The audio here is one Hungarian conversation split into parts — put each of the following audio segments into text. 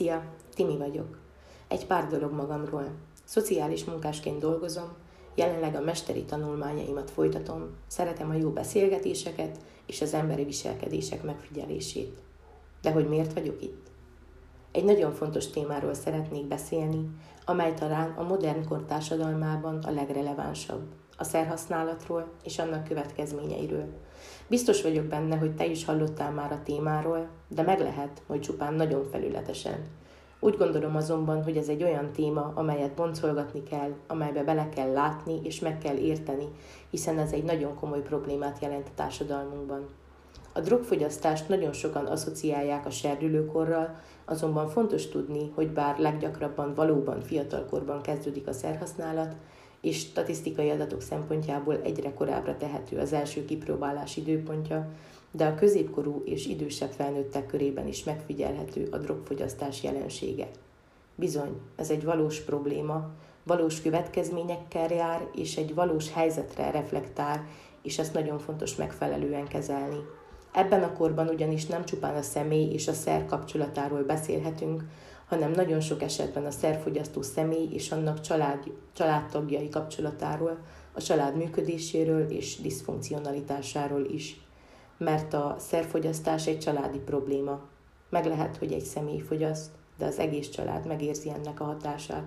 Szia, Timi vagyok. Egy pár dolog magamról. Szociális munkásként dolgozom, jelenleg a mesteri tanulmányaimat folytatom, szeretem a jó beszélgetéseket és az emberi viselkedések megfigyelését. De hogy miért vagyok itt? Egy nagyon fontos témáról szeretnék beszélni, amely talán a modern kor társadalmában a legrelevánsabb, a szerhasználatról és annak következményeiről. Biztos vagyok benne, hogy te is hallottál már a témáról, de meg lehet, hogy csupán nagyon felületesen. Úgy gondolom azonban, hogy ez egy olyan téma, amelyet boncolgatni kell, amelybe bele kell látni és meg kell érteni, hiszen ez egy nagyon komoly problémát jelent a társadalmunkban. A drogfogyasztást nagyon sokan asszociálják a serdülőkorral, azonban fontos tudni, hogy bár leggyakrabban valóban fiatalkorban kezdődik a szerhasználat, és statisztikai adatok szempontjából egyre korábbra tehető az első kipróbálás időpontja, de a középkorú és idősebb felnőttek körében is megfigyelhető a drogfogyasztás jelensége. Bizony, ez egy valós probléma, valós következményekkel jár, és egy valós helyzetre reflektál, és ezt nagyon fontos megfelelően kezelni. Ebben a korban ugyanis nem csupán a személy és a szer kapcsolatáról beszélhetünk, hanem nagyon sok esetben a szerfogyasztó személy és annak család, családtagjai kapcsolatáról, a család működéséről és diszfunkcionalitásáról is. Mert a szerfogyasztás egy családi probléma. Meg lehet, hogy egy személy fogyaszt, de az egész család megérzi ennek a hatását.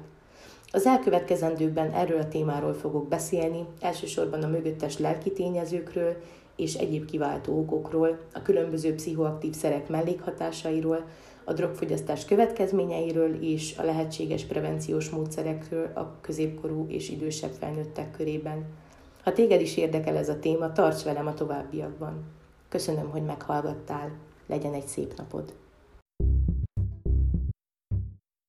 Az elkövetkezendőkben erről a témáról fogok beszélni, elsősorban a mögöttes lelki tényezőkről és egyéb kiváltó okokról, a különböző pszichoaktív szerek mellékhatásairól, a drogfogyasztás következményeiről és a lehetséges prevenciós módszerekről a középkorú és idősebb felnőttek körében. Ha téged is érdekel ez a téma, tarts velem a továbbiakban. Köszönöm, hogy meghallgattál. Legyen egy szép napod!